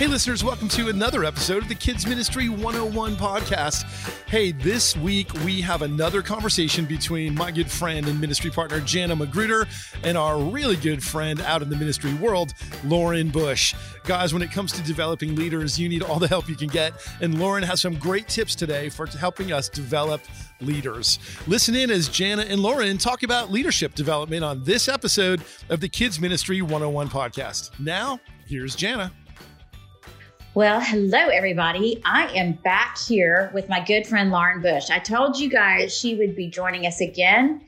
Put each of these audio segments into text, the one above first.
Hey, listeners, welcome to another episode of the Kids Ministry 101 podcast. Hey, this week we have another conversation between my good friend and ministry partner, Jana Magruder, and our really good friend out in the ministry world, Lauren Bush. Guys, when it comes to developing leaders, you need all the help you can get. And Lauren has some great tips today for helping us develop leaders. Listen in as Jana and Lauren talk about leadership development on this episode of the Kids Ministry 101 podcast. Now, here's Jana. Well, hello, everybody. I am back here with my good friend Lauren Bush. I told you guys she would be joining us again.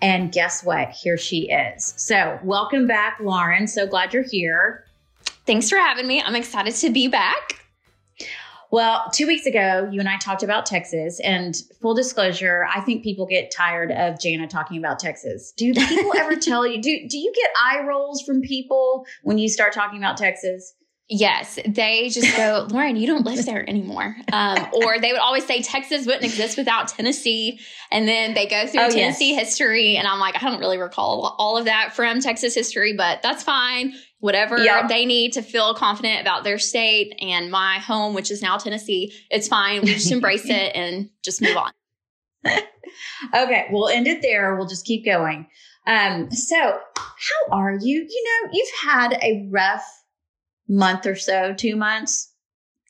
And guess what? Here she is. So, welcome back, Lauren. So glad you're here. Thanks for having me. I'm excited to be back. Well, two weeks ago, you and I talked about Texas. And full disclosure, I think people get tired of Jana talking about Texas. Do people ever tell you, do, do you get eye rolls from people when you start talking about Texas? Yes, they just go, Lauren, you don't live there anymore. Um, or they would always say Texas wouldn't exist without Tennessee. And then they go through oh, Tennessee yes. history. And I'm like, I don't really recall all of that from Texas history, but that's fine. Whatever yep. they need to feel confident about their state and my home, which is now Tennessee, it's fine. We just embrace it and just move on. okay, we'll end it there. We'll just keep going. Um, so, how are you? You know, you've had a rough month or so, two months.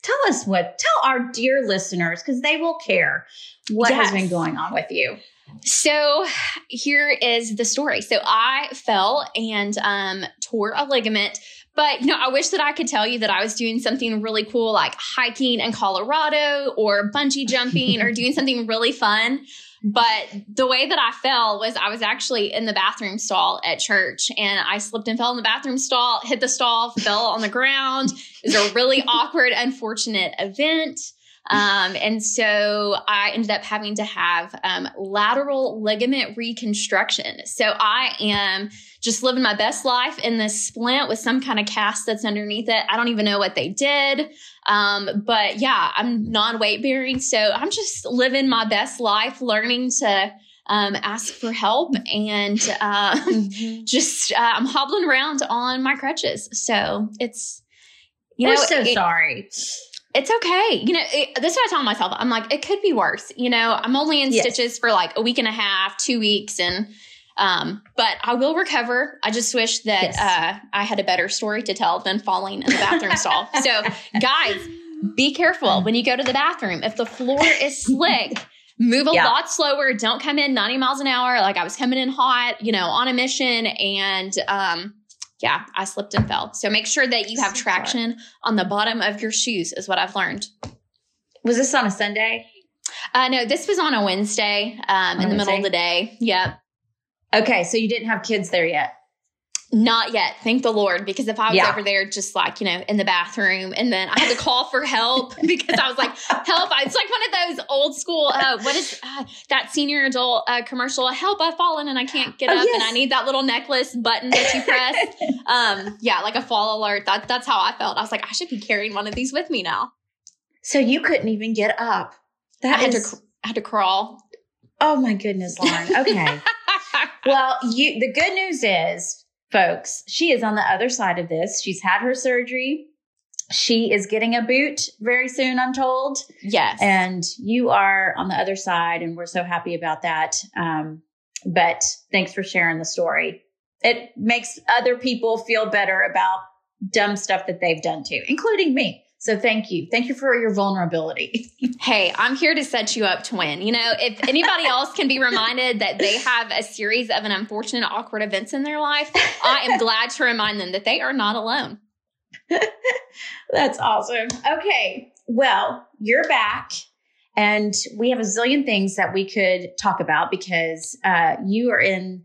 Tell us what, tell our dear listeners, because they will care what yes. has been going on with you. So here is the story. So I fell and um, tore a ligament. But you know, I wish that I could tell you that I was doing something really cool, like hiking in Colorado or bungee jumping or doing something really fun. But the way that I fell was I was actually in the bathroom stall at church and I slipped and fell in the bathroom stall, hit the stall, fell on the ground. It was a really awkward, unfortunate event. Um, and so I ended up having to have um, lateral ligament reconstruction. So I am just living my best life in this splint with some kind of cast that's underneath it. I don't even know what they did. Um, but yeah, I'm non weight bearing. So I'm just living my best life, learning to um, ask for help and uh, mm-hmm. just uh, I'm hobbling around on my crutches. So it's you We're know so it, sorry it's okay. You know, it, this is what I tell myself. I'm like, it could be worse. You know, I'm only in yes. stitches for like a week and a half, two weeks, and um, but I will recover. I just wish that yes. uh, I had a better story to tell than falling in the bathroom stall. So, guys, be careful when you go to the bathroom. If the floor is slick, move a yeah. lot slower. Don't come in 90 miles an hour. Like I was coming in hot, you know, on a mission, and um, yeah, I slipped and fell. So make sure that you have traction on the bottom of your shoes, is what I've learned. Was this on a Sunday? Uh, no, this was on a Wednesday um, in the middle of the day. Yep. Okay, so you didn't have kids there yet. Not yet, thank the Lord. Because if I was yeah. over there, just like you know, in the bathroom, and then I had to call for help because I was like, "Help!" It's like one of those old school. Uh, what is uh, that senior adult uh, commercial? Help! I've fallen and I can't get oh, up, yes. and I need that little necklace button that you press. um, yeah, like a fall alert. That that's how I felt. I was like, I should be carrying one of these with me now. So you couldn't even get up. That I had is... to I had to crawl. Oh my goodness, Lauren. Okay. well, you the good news is folks, she is on the other side of this. She's had her surgery. She is getting a boot very soon, I'm told. Yes. And you are on the other side, and we're so happy about that. Um, but thanks for sharing the story. It makes other people feel better about dumb stuff that they've done too, including me. So thank you. Thank you for your vulnerability. hey, I'm here to set you up to win. You know, if anybody else can be reminded that they have a series of an unfortunate, awkward events in their life, I am glad to remind them that they are not alone. That's awesome. Okay. Well, you're back. And we have a zillion things that we could talk about because uh, you are in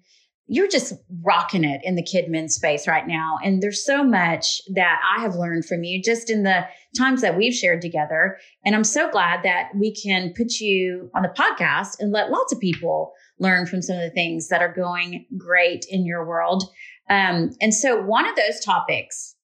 you're just rocking it in the KidMin space right now. And there's so much that I have learned from you just in the times that we've shared together. And I'm so glad that we can put you on the podcast and let lots of people learn from some of the things that are going great in your world. Um, and so one of those topics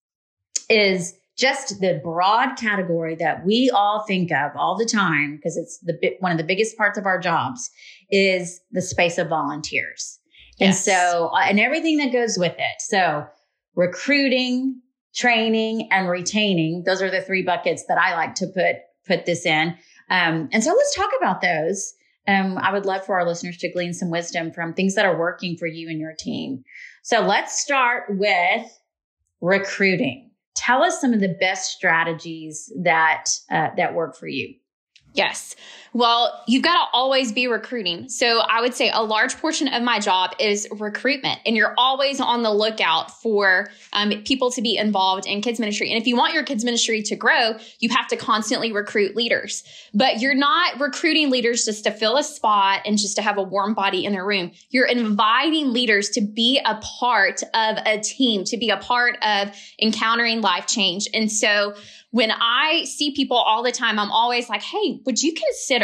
is just the broad category that we all think of all the time, because it's the one of the biggest parts of our jobs is the space of volunteers. Yes. And so, uh, and everything that goes with it. So, recruiting, training, and retaining. Those are the three buckets that I like to put put this in. Um, and so let's talk about those. Um, I would love for our listeners to glean some wisdom from things that are working for you and your team. So let's start with recruiting. Tell us some of the best strategies that uh, that work for you. Yes. Well, you've got to always be recruiting. So I would say a large portion of my job is recruitment, and you're always on the lookout for um, people to be involved in kids ministry. And if you want your kids ministry to grow, you have to constantly recruit leaders. But you're not recruiting leaders just to fill a spot and just to have a warm body in a room. You're inviting leaders to be a part of a team, to be a part of encountering life change. And so when I see people all the time, I'm always like, hey, would you consider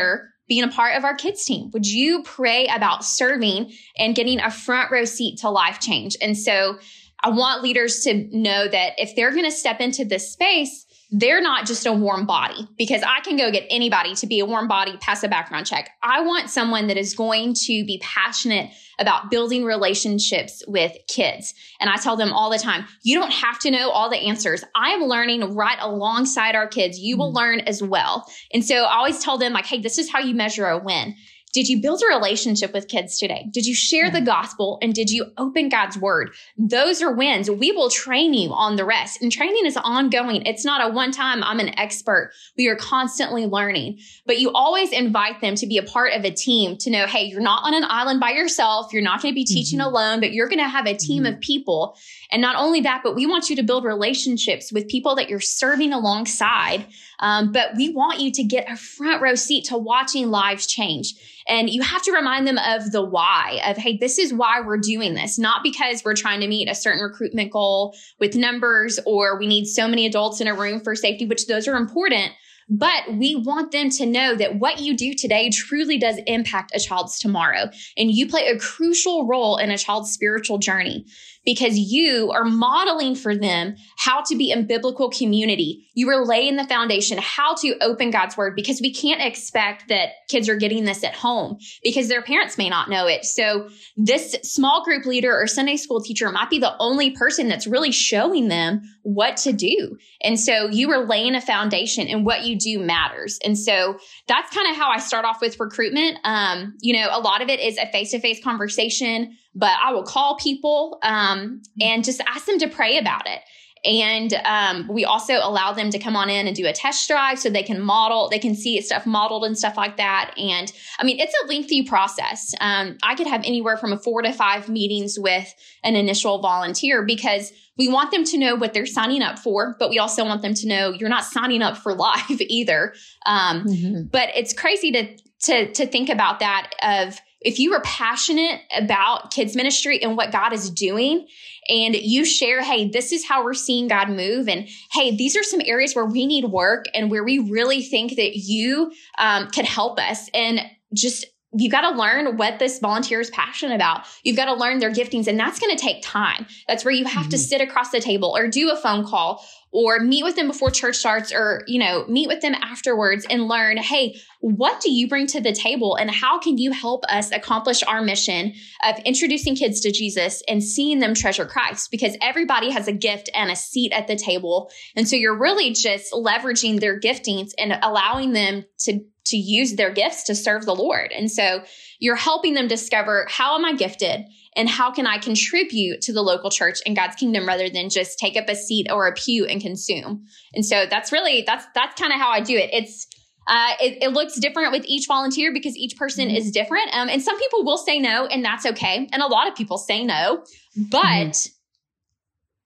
being a part of our kids team? Would you pray about serving and getting a front row seat to life change? And so I want leaders to know that if they're going to step into this space, they're not just a warm body because I can go get anybody to be a warm body, pass a background check. I want someone that is going to be passionate about building relationships with kids. And I tell them all the time, you don't have to know all the answers. I am learning right alongside our kids. You will mm-hmm. learn as well. And so I always tell them like, Hey, this is how you measure a win. Did you build a relationship with kids today? Did you share the gospel and did you open God's word? Those are wins. We will train you on the rest. And training is ongoing. It's not a one time, I'm an expert. We are constantly learning, but you always invite them to be a part of a team to know, hey, you're not on an island by yourself. You're not going to be teaching mm-hmm. alone, but you're going to have a team mm-hmm. of people. And not only that, but we want you to build relationships with people that you're serving alongside. Um, but we want you to get a front row seat to watching lives change. And you have to remind them of the why of, hey, this is why we're doing this, not because we're trying to meet a certain recruitment goal with numbers or we need so many adults in a room for safety, which those are important. But we want them to know that what you do today truly does impact a child's tomorrow. And you play a crucial role in a child's spiritual journey because you are modeling for them how to be in biblical community. You are laying the foundation, how to open God's word because we can't expect that kids are getting this at home because their parents may not know it. So this small group leader or Sunday school teacher might be the only person that's really showing them what to do. And so you are laying a foundation and what you do matters. And so that's kind of how I start off with recruitment. Um, you know, a lot of it is a face to face conversation but I will call people um, and just ask them to pray about it. And um, we also allow them to come on in and do a test drive so they can model, they can see stuff modeled and stuff like that. And I mean, it's a lengthy process. Um, I could have anywhere from a four to five meetings with an initial volunteer because we want them to know what they're signing up for, but we also want them to know you're not signing up for life either. Um, mm-hmm. But it's crazy to to to think about that of if you are passionate about kids ministry and what God is doing and you share, hey, this is how we're seeing God move. And hey, these are some areas where we need work and where we really think that you um, can help us. And just you got to learn what this volunteer is passionate about. You've got to learn their giftings, and that's going to take time. That's where you have mm-hmm. to sit across the table or do a phone call or meet with them before church starts or, you know, meet with them afterwards and learn, hey, what do you bring to the table and how can you help us accomplish our mission of introducing kids to Jesus and seeing them treasure Christ? Because everybody has a gift and a seat at the table. And so you're really just leveraging their giftings and allowing them to to use their gifts to serve the Lord. And so you're helping them discover how am I gifted and how can I contribute to the local church and God's kingdom rather than just take up a seat or a pew and consume. And so that's really that's that's kind of how I do it. It's uh, it, it, looks different with each volunteer because each person mm-hmm. is different. Um, and some people will say no, and that's okay. And a lot of people say no, but mm-hmm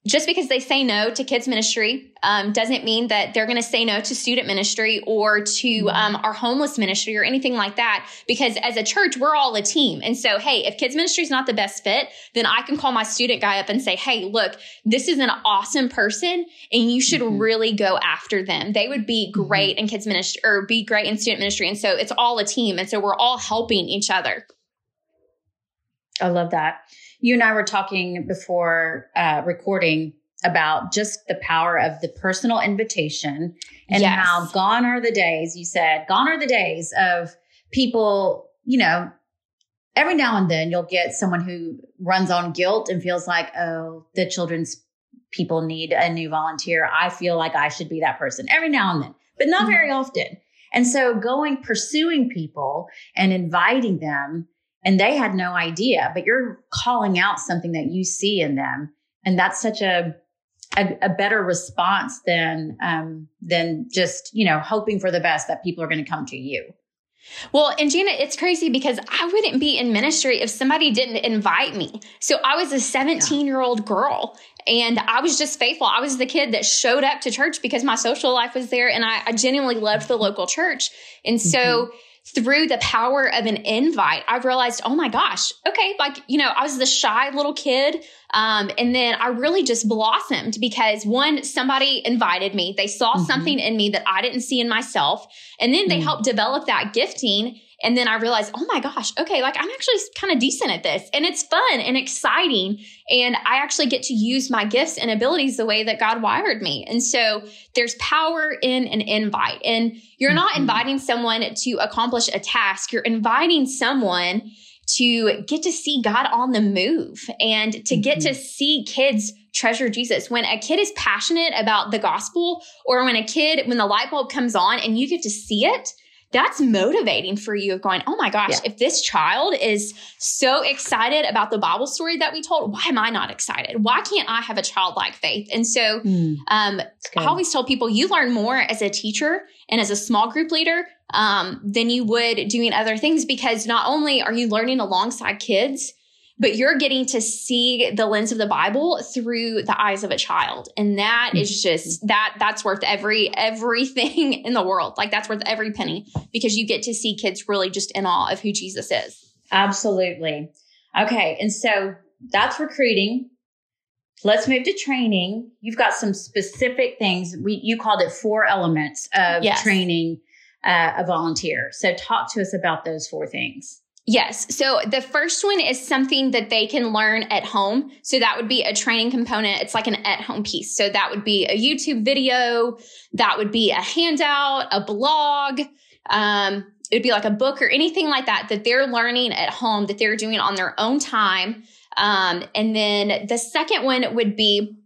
just because they say no to kids ministry um, doesn't mean that they're going to say no to student ministry or to um, our homeless ministry or anything like that. Because as a church we're all a team. And so hey if kids ministry is not the best fit then i can call my student guy up and say hey look this is an awesome person and you should mm-hmm. really go after them. They would be mm-hmm. great in kids ministry or be great in student ministry. And so it's all a team. And so we're all helping each other. I love that you and I were talking before uh, recording about just the power of the personal invitation and yes. how gone are the days, you said, gone are the days of people, you know, every now and then you'll get someone who runs on guilt and feels like, oh, the children's people need a new volunteer. I feel like I should be that person every now and then, but not very Mm-hmm. often. And so going, pursuing people and inviting them, and they had no idea, but you're calling out something that you see in them. And that's such a, a, a better response than, um, than just, you know, hoping for the best that people are going to come to you. Well, and Jana, it's crazy because I wouldn't be in ministry if somebody didn't invite me. So I was a 17 year old girl and I was just faithful. I was the kid that showed up to church because my social life was there and I, I genuinely loved the local church. And so through the power of an invite, I've realized, oh my gosh, okay, like, you know, I was the shy little kid. Um, and then I really just blossomed because one, somebody invited me. They saw Mhm. something in me that I didn't see in myself. And then they Mm. helped develop that gifting. And then I realized, oh my gosh, okay, like I'm actually kind of decent at this and it's fun and exciting. And I actually get to use my gifts and abilities the way that God wired me. And so there's power in an invite. And you're not Mhm. inviting someone to accomplish a task, you're inviting someone to get to see God on the move and to get to see kids treasure Jesus. When a kid is passionate about the gospel, or when a kid, when the light bulb comes on and you get to see it, that's motivating for you of going, oh my gosh, Yeah. if this child is so excited about the Bible story that we told, why am I not excited? Why can't I have a childlike faith? And so Mm, um. I always tell people you learn more as a teacher and as a small group leader um, than you would doing other things because not only are you learning alongside kids, but you're getting to see the lens of the Bible through the eyes of a child. And that is just that that's worth every everything in the world. Like that's worth every penny because you get to see kids really just in awe of who Jesus is. Absolutely. Okay. And so that's recruiting. Let's move to training. You've got some specific things. We you called it four elements of Yes. training uh, a volunteer. So talk to us about those four things. Yes. So the first one is something that they can learn at home. So that would be a training component. It's like an at home piece. So that would be a YouTube video. That would be a handout, a blog. Um, it would be like a book or anything like that that they're learning at home that they're doing on their own time. Um, and then the second one would be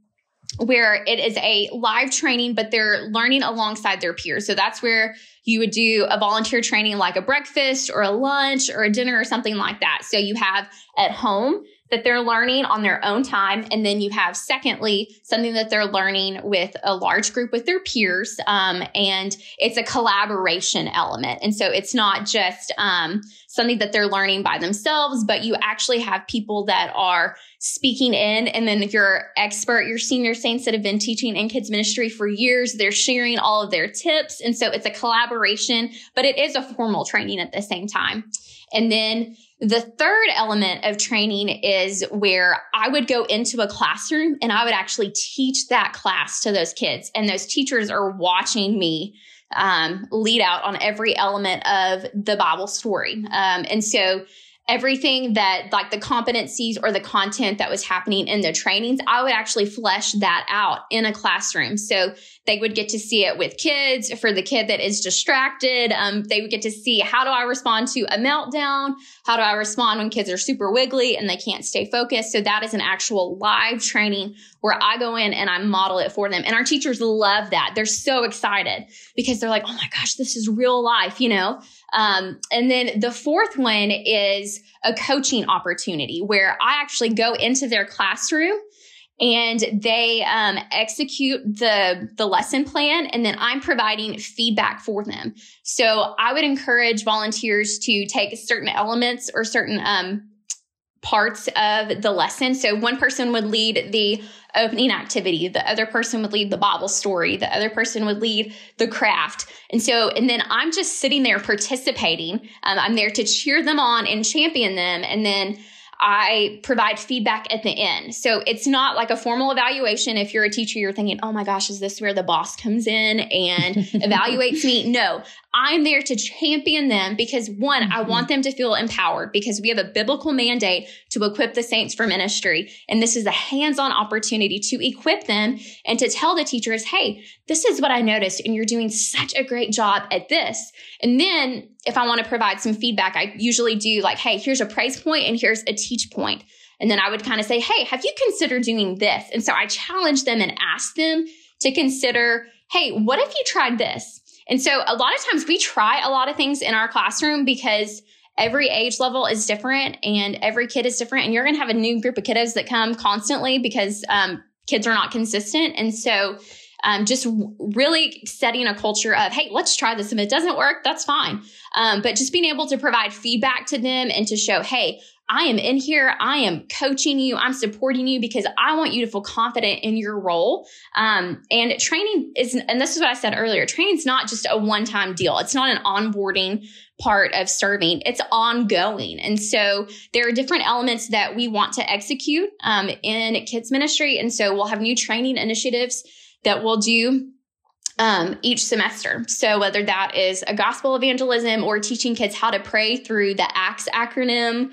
where it is a live training, but they're learning alongside their peers. So that's where you would do a volunteer training like a breakfast or a lunch or a dinner or something like that. So you have at home that they're learning on their own time. And then you have, secondly, something that they're learning with a large group with their peers. Um, and it's a collaboration element. And so it's not just um, something that they're learning by themselves, but you actually have people that are speaking in. And then if your expert, your senior saints that have been teaching in kids ministry for years, they're sharing all of their tips. And so it's a collaboration, but it is a formal training at the same time. And then the third element of training is where I would go into a classroom and I would actually teach that class to those kids. And those teachers are watching me um, lead out on every element of the Bible story. Um, and so everything that like the competencies or the content that was happening in the trainings, I would actually flesh that out in a classroom. So they would get to see it with kids. For the kid that is distracted, um, they would get to see how do I respond to a meltdown? How do I respond when kids are super wiggly and they can't stay focused? So that is an actual live training where I go in and I model it for them. And our teachers love that. They're so excited because they're like, oh my gosh, this is real life, you know? Um, and then the fourth one is a coaching opportunity where I actually go into their classroom and they um, execute the the lesson plan and then i'm providing feedback for them. So i would encourage volunteers to take certain elements or certain um, parts of the lesson. So one person would lead the opening activity the other person would lead the bible story the other person would lead the craft. And so and then i'm just sitting there participating. Um, i'm there to cheer them on and champion them and then I provide feedback at the end. So it's not like a formal evaluation. If you're a teacher, you're thinking, oh my gosh, is this where the boss comes in and evaluates me? No, I'm there to champion them because one, I Mhm. want them to feel empowered because we have a biblical mandate to equip the saints for ministry. And this is a hands on opportunity to equip them and to tell the teachers, hey, this is what I noticed, and you're doing such a great job at this. And then if I want to provide some feedback, I usually do like, hey, here's a praise point and here's a teach point. And then I would kind of say, Hey, have you considered doing this? And so I challenge them and ask them to consider, Hey, what if you tried this? And so a lot of times we try a lot of things in our classroom because every age level is different and every kid is different. And you're going to have a new group of kiddos that come constantly because um, kids are not consistent. And so um, just really setting a culture of, hey, let's try this. If it doesn't work, that's fine. Um, but just being able to provide feedback to them and to show, hey, I am in here. I am coaching you. I'm supporting you because I want you to feel confident in your role. Um, and training is, and this is what I said earlier, training is not just a one time deal. It's not an onboarding part of serving. It's ongoing. And so there are different elements that we want to execute um, in kids ministry. And so we'll have new training initiatives that we'll do um, each semester. So whether that is a gospel evangelism or teaching kids how to pray through the ACTS acronym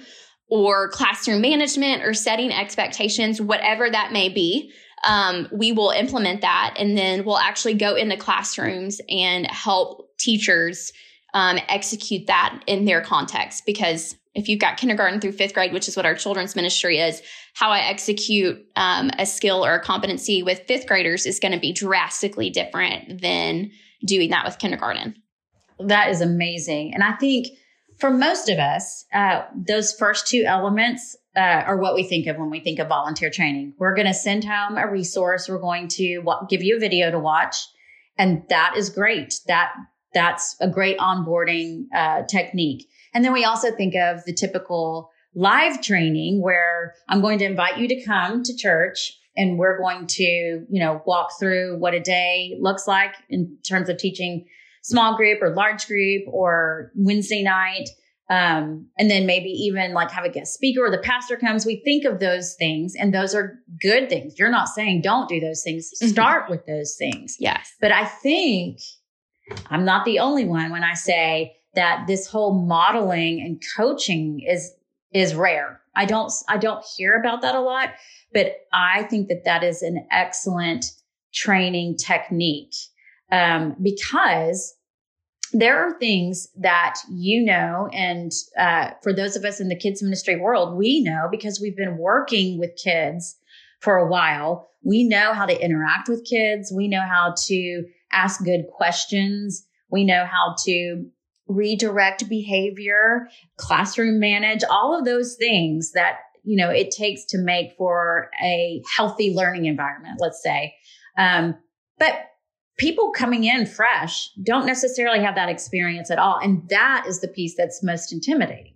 or classroom management or setting expectations, whatever that may be, um, we will implement that. And then we'll actually go into classrooms and help teachers um, execute that in their context. Because if you've got kindergarten through fifth grade, which is what our children's ministry is, how I execute um, a skill or a competency with fifth graders is going to be drastically different than doing that with kindergarten. That is amazing. And I think for most of us, uh, those first two elements uh, are what we think of when we think of volunteer training. We're going to send home a resource. We're going to w- give you a video to watch, and that is great. That that's a great onboarding uh, technique. And then we also think of the typical live training where I'm going to invite you to come to church and we're going to, you know, walk through what a day looks like in terms of teaching small group or large group or Wednesday night. Um, and then maybe even like have a guest speaker or the pastor comes. We think of those things and those are good things. You're not saying don't do those things. Mm-hmm. Start with those things. Yes. But I think I'm not the only one when I say that this whole modeling and coaching is is rare. I don't I don't hear about that a lot, but I think that that is an excellent training technique um, because there are things that you know, and uh, for those of us in the kids ministry world, we know because we've been working with kids for a while. We know how to interact with kids. We know how to ask good questions. We know how to redirect behavior, classroom manage, all of those things that, you know, it takes to make for a healthy learning environment, let's say. Um, but people coming in fresh don't necessarily have that experience at all. And that is the piece that's most intimidating.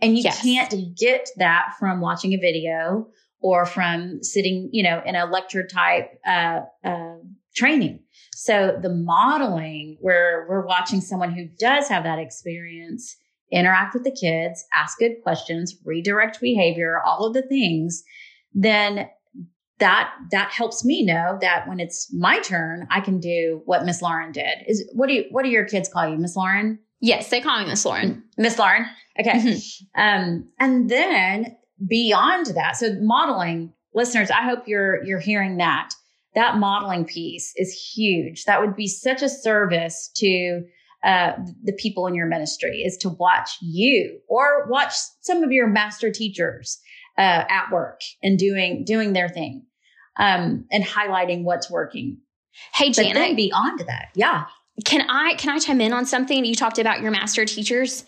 And you yes. can't get that from watching a video or from sitting, you know, in a lecture type uh, uh, training. So the modeling where we're watching someone who does have that experience interact with the kids, ask good questions, redirect behavior, all of the things, then that that helps me know that when it's my turn, I can do what Miss Lauren did. Is what do you what do your kids call you, Miss Lauren? Yes, they call me Miss Lauren. Miss Lauren. Okay. Mm-hmm. Um, and then beyond that, so modeling, listeners, I hope you're you're hearing that that modeling piece is huge. That would be such a service to uh, the people in your ministry is to watch you or watch some of your master teachers uh, at work and doing doing their thing um, and highlighting what's working. Hey, Jana, but then beyond that, yeah. Can I can I chime in on something you talked about your master teachers?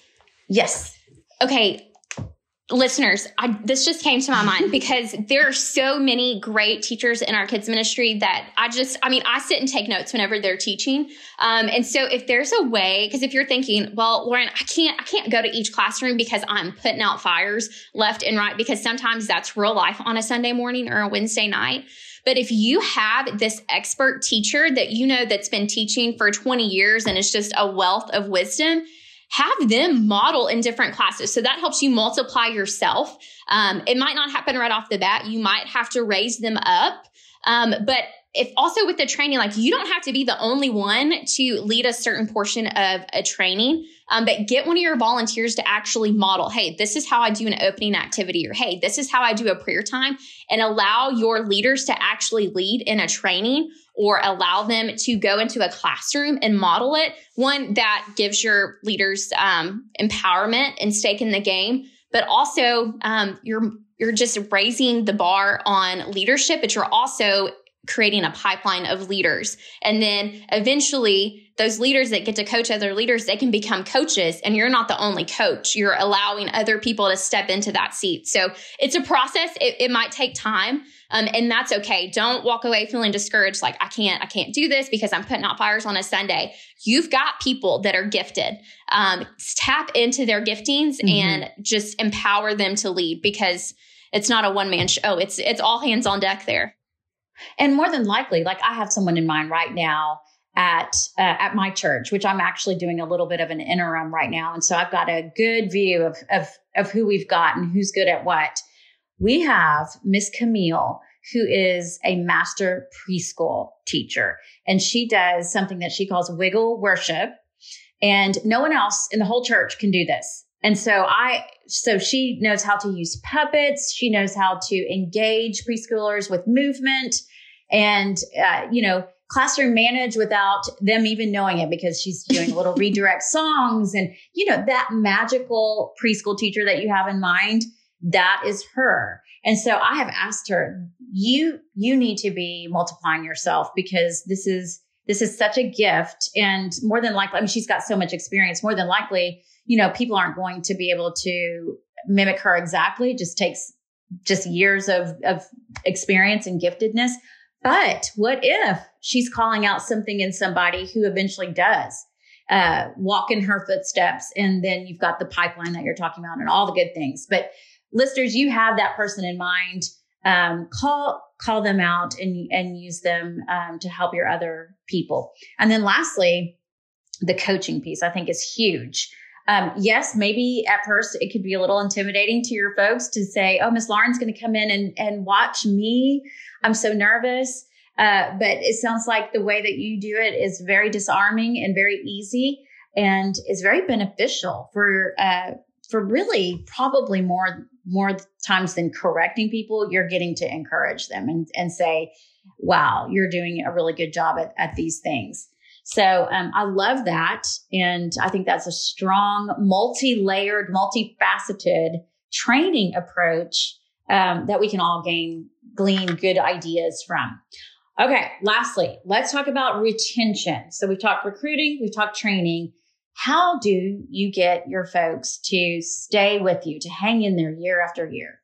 Yes. Okay, listeners, I, this just came to my mind because there are so many great teachers in our kids ministry that I just, I mean, I sit and take notes whenever they're teaching. Um, and so if there's a way, because if you're thinking, well, Lauren, I can't, I can't go to each classroom because I'm putting out fires left and right because sometimes that's real life on a Sunday morning or a Wednesday night. But if you have this expert teacher that you know that's been teaching for 20 years and is just a wealth of wisdom, have them model in different classes. So that helps you multiply yourself. Um, it might not happen right off the bat. You might have to raise them up. Um, but if also with the training, like you don't have to be the only one to lead a certain portion of a training, um, but get one of your volunteers to actually model, hey, this is how I do an opening activity, or hey, this is how I do a prayer time, and allow your leaders to actually lead in a training or allow them to go into a classroom and model it. One that gives your leaders um, empowerment and stake in the game, but also um, you're you're just raising the bar on leadership, but you're also creating a pipeline of leaders. And then eventually those leaders that get to coach other leaders, they can become coaches and you're not the only coach. You're allowing other people to step into that seat. So it's a process. It, it might take time. Um, and that's okay. Don't walk away feeling discouraged. Like I can't, I can't do this because I'm putting out fires on a Sunday. You've got people that are gifted. Um, tap into their giftings mm-hmm. and just empower them to lead because it's not a one man show. It's, it's all hands on deck there. And more than likely, like I have someone in mind right now at uh, at my church, which I'm actually doing a little bit of an interim right now, and so I've got a good view of of of who we've got and who's good at what we have Miss Camille, who is a master preschool teacher, and she does something that she calls wiggle worship. And no one else in the whole church can do this. And so I, so she knows how to use puppets. She knows how to engage preschoolers with movement and, uh, you know, classroom manage without them even knowing it because she's doing little redirect songs and, you know, that magical preschool teacher that you have in mind that is her. And so I have asked her, you, you need to be multiplying yourself because this is, this is such a gift. And more than likely, I mean, she's got so much experience. More than likely, you know, people aren't going to be able to mimic her exactly. It just takes just years of, of experience and giftedness. But what if she's calling out something in somebody who eventually does? Uh, walk in her footsteps, and then you've got the pipeline that you're talking about and all the good things. But listeners, you have that person in mind. Um, call call them out and and use them um, to help your other people. And then lastly, the coaching piece I think is huge. Um, yes, maybe at first it could be a little intimidating to your folks to say, "Oh, Miss Lauren's going to come in and and watch me." I'm so nervous. Uh, but it sounds like the way that you do it is very disarming and very easy, and is very beneficial for uh, for really probably more more times than correcting people, you're getting to encourage them and, and say, wow, you're doing a really good job at, at these things. So um, I love that. And I think that's a strong, multi layered, multifaceted training approach um, that we can all gain, glean good ideas from. Okay, lastly, let's talk about retention. So we've talked recruiting, we've talked training. How do you get your folks to stay with you, to hang in there year after year?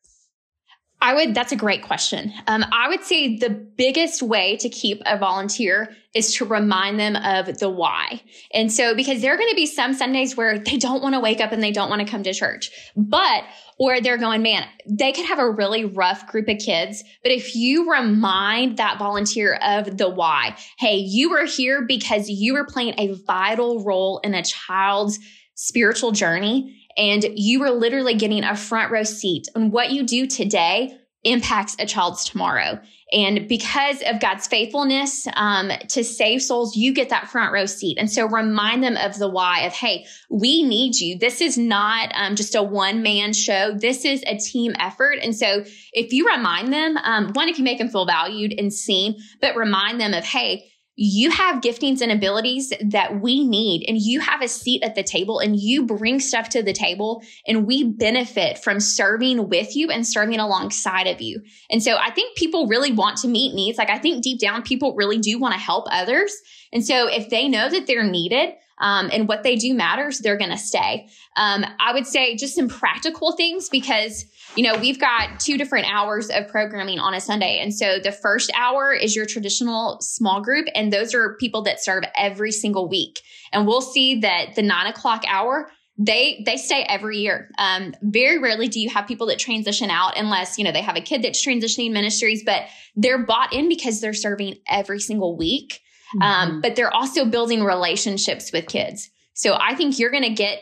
I would, that's a great question. Um, I would say the biggest way to keep a volunteer is to remind them of the why. And so, because there are going to be some Sundays where they don't want to wake up and they don't want to come to church, but, or they're going, man, they could have a really rough group of kids. But if you remind that volunteer of the why, hey, you were here because you were playing a vital role in a child's spiritual journey and you are literally getting a front row seat and what you do today impacts a child's tomorrow. And because of God's faithfulness um, to save souls, you get that front row seat. And so remind them of the why of, hey, we need you. This is not um, just a one man show. This is a team effort. And so if you remind them, um, one, if you make them feel valued and seen, but remind them of, hey, you have giftings and abilities that we need and you have a seat at the table and you bring stuff to the table and we benefit from serving with you and serving alongside of you. And so I think people really want to meet needs. Like I think deep down people really do want to help others. And so if they know that they're needed, um, and what they do matters, they're going to stay. Um, I would say just some practical things because you know, we've got two different hours of programming on a Sunday. And so the first hour is your traditional small group, and those are people that serve every single week. And we'll see that the nine o'clock hour, they they stay every year. Um, very rarely do you have people that transition out unless you know they have a kid that's transitioning ministries, but they're bought in because they're serving every single week. Um, mm-hmm. Um, but they're also building relationships with kids. So I think you're going to get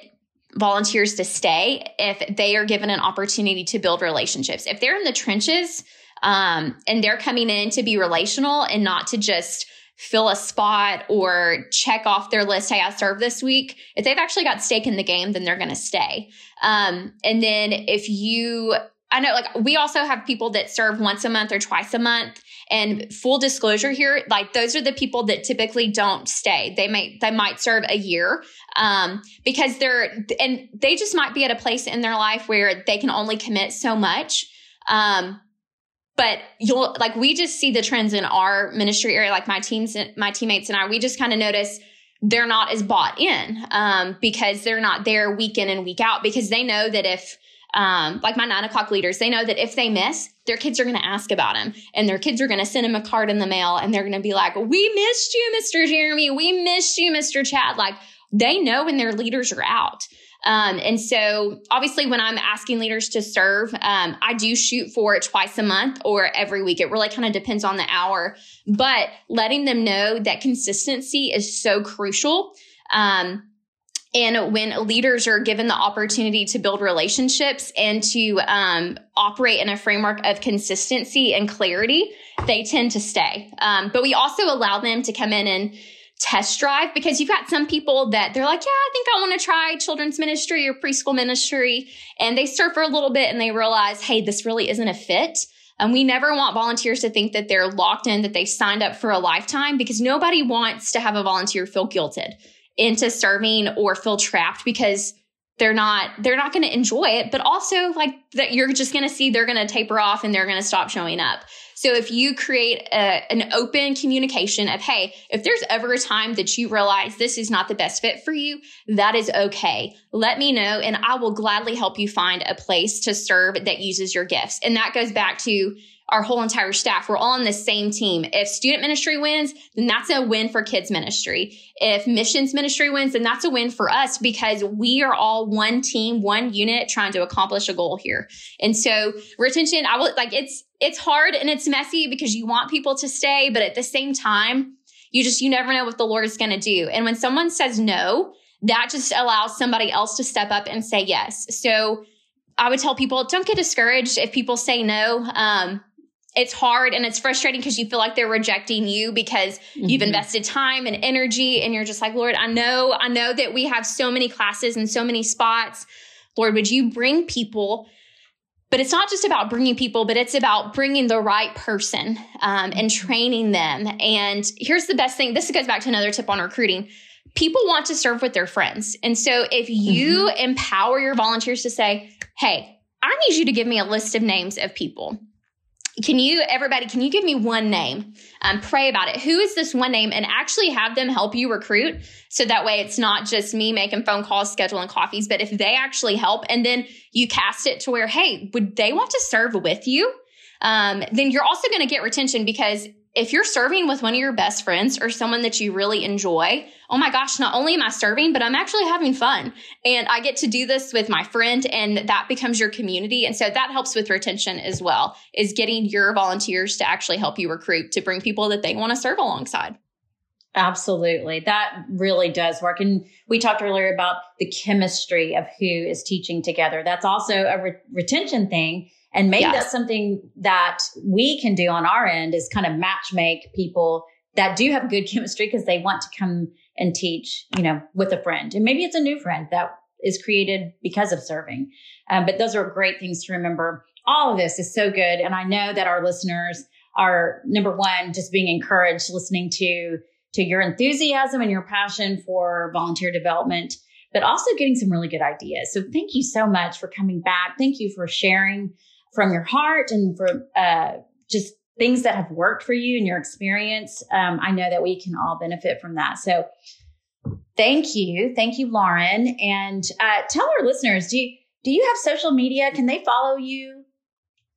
volunteers to stay if they are given an opportunity to build relationships. If they're in the trenches um, and they're coming in to be relational and not to just fill a spot or check off their list, hey, I served this week. If they've actually got stake in the game, then they're going to stay. Um, and then if you, I know like we also have people that serve once a month or twice a month. And full disclosure here, like those are the people that typically don't stay. They might they might serve a year um, because they're and they just might be at a place in their life where they can only commit so much. Um, but you'll like we just see the trends in our ministry area like my teams my teammates and i we just kind of notice they're not as bought in um, because they're not there week in and week out because they know that if um, like my nine o'clock leaders, they know that if they miss, their kids are going to ask about him and their kids are going to send him a card in the mail and they're going to be like, we missed you, Mr. Jeremy. We missed you, Mr. Chad. Like they know when their leaders are out. Um, and so obviously when I'm asking leaders to serve, um, I do shoot for it twice a month or every week. It really kind of depends on the hour, but letting them know that consistency is so crucial. Um, and when leaders are given the opportunity to build relationships and to um, operate in a framework of consistency and clarity, they tend to stay. Um, but we also allow them to come in and test drive because you've got some people that they're like, yeah, I think I want to try children's ministry or preschool ministry. And they serve for a little bit and they realize, hey, this really isn't a fit. And we never want volunteers to think that they're locked in, that they signed up for a lifetime because nobody wants to have a volunteer feel guilted into serving or feel trapped because they're not they're not going to enjoy it but also like that you're just going to see they're going to taper off and they're going to stop showing up so if you create a, an open communication of hey if there's ever a time that you realize this is not the best fit for you that is okay let me know and i will gladly help you find a place to serve that uses your gifts and that goes back to our whole entire staff. We're all on the same team. If student ministry wins, then that's a win for kids ministry. If missions ministry wins, then that's a win for us because we are all one team, one unit trying to accomplish a goal here. And so retention, I will like it's, it's hard and it's messy because you want people to stay, but at the same time, you just, you never know what the Lord is going to do. And when someone says no, that just allows somebody else to step up and say yes. So I would tell people don't get discouraged if people say no. Um, it's hard and it's frustrating because you feel like they're rejecting you because mm-hmm. you've invested time and energy and you're just like, Lord, I know, I know that we have so many classes and so many spots. Lord, would you bring people? But it's not just about bringing people, but it's about bringing the right person um, and mm-hmm. training them. And here's the best thing this goes back to another tip on recruiting. People want to serve with their friends. And so if you mm-hmm. empower your volunteers to say, hey, I need you to give me a list of names of people can you everybody can you give me one name? Um, pray about it. Who is this one name? And actually have them help you recruit so that way it's not just me making phone calls scheduling coffees but if they actually help and then you cast it to where hey would they want to serve with you? Um, then you're also going to get retention because if you're serving with one of your best friends or someone that you really enjoy, oh my gosh, not only am I serving, but I'm actually having fun. And I get to do this with my friend and that becomes your community. And so that helps with retention as well, is getting your volunteers to actually help you recruit to bring people that they want to serve alongside. Absolutely. That really does work. And we talked earlier about the chemistry of who is teaching together. That's also a re- retention thing and maybe yes. that's something that we can do on our end is kind of match make people that do have good chemistry because they want to come and teach, you know, with a friend. And maybe it's a new friend that is created because of serving. Um, but those are great things to remember. All of this is so good. And I know that our listeners are number one, just being encouraged listening to, to your enthusiasm and your passion for volunteer development, but also getting some really good ideas. So thank you so much for coming back. Thank you for sharing from your heart and for uh, just things that have worked for you and your experience. Um, I know that we can all benefit from that. So thank you. Thank you, Lauren. And uh, tell our listeners, do you, do you have social media? Can they follow you?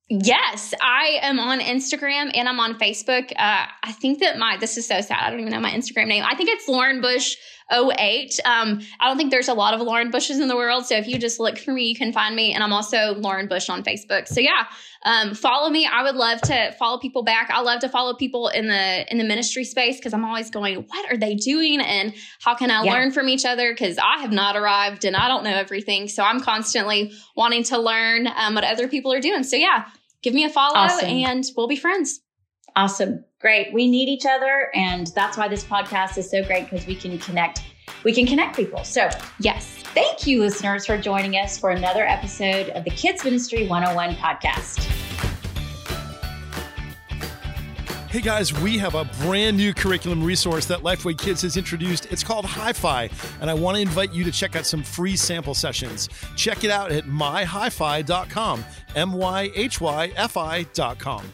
Yes, I am on Instagram and I'm on Facebook. Uh, I think that my, this is so sad. I don't even know my Instagram name. I think it's Lauren Bush 08. Um, I don't think there's a lot of Lauren Bushes in the world. So if you just look for me, you can find me. And I'm also Lauren Bush on Facebook. So yeah, um, follow me. I would love to follow people back. I love to follow people in the in the ministry space because I'm always going, what are they doing, and how can I yeah. learn from each other? Because I have not arrived and I don't know everything, so I'm constantly wanting to learn um, what other people are doing. So yeah, give me a follow, awesome. and we'll be friends. Awesome. Great. We need each other. And that's why this podcast is so great because we can connect. We can connect people. So, yes. Thank you, listeners, for joining us for another episode of the Kids Ministry 101 podcast. Hey guys, we have a brand new curriculum resource that Lifeway Kids has introduced. It's called Hyfi, and I want to invite you to check out some free sample sessions. Check it out at myhyfi.com. M Y H Y F I.com.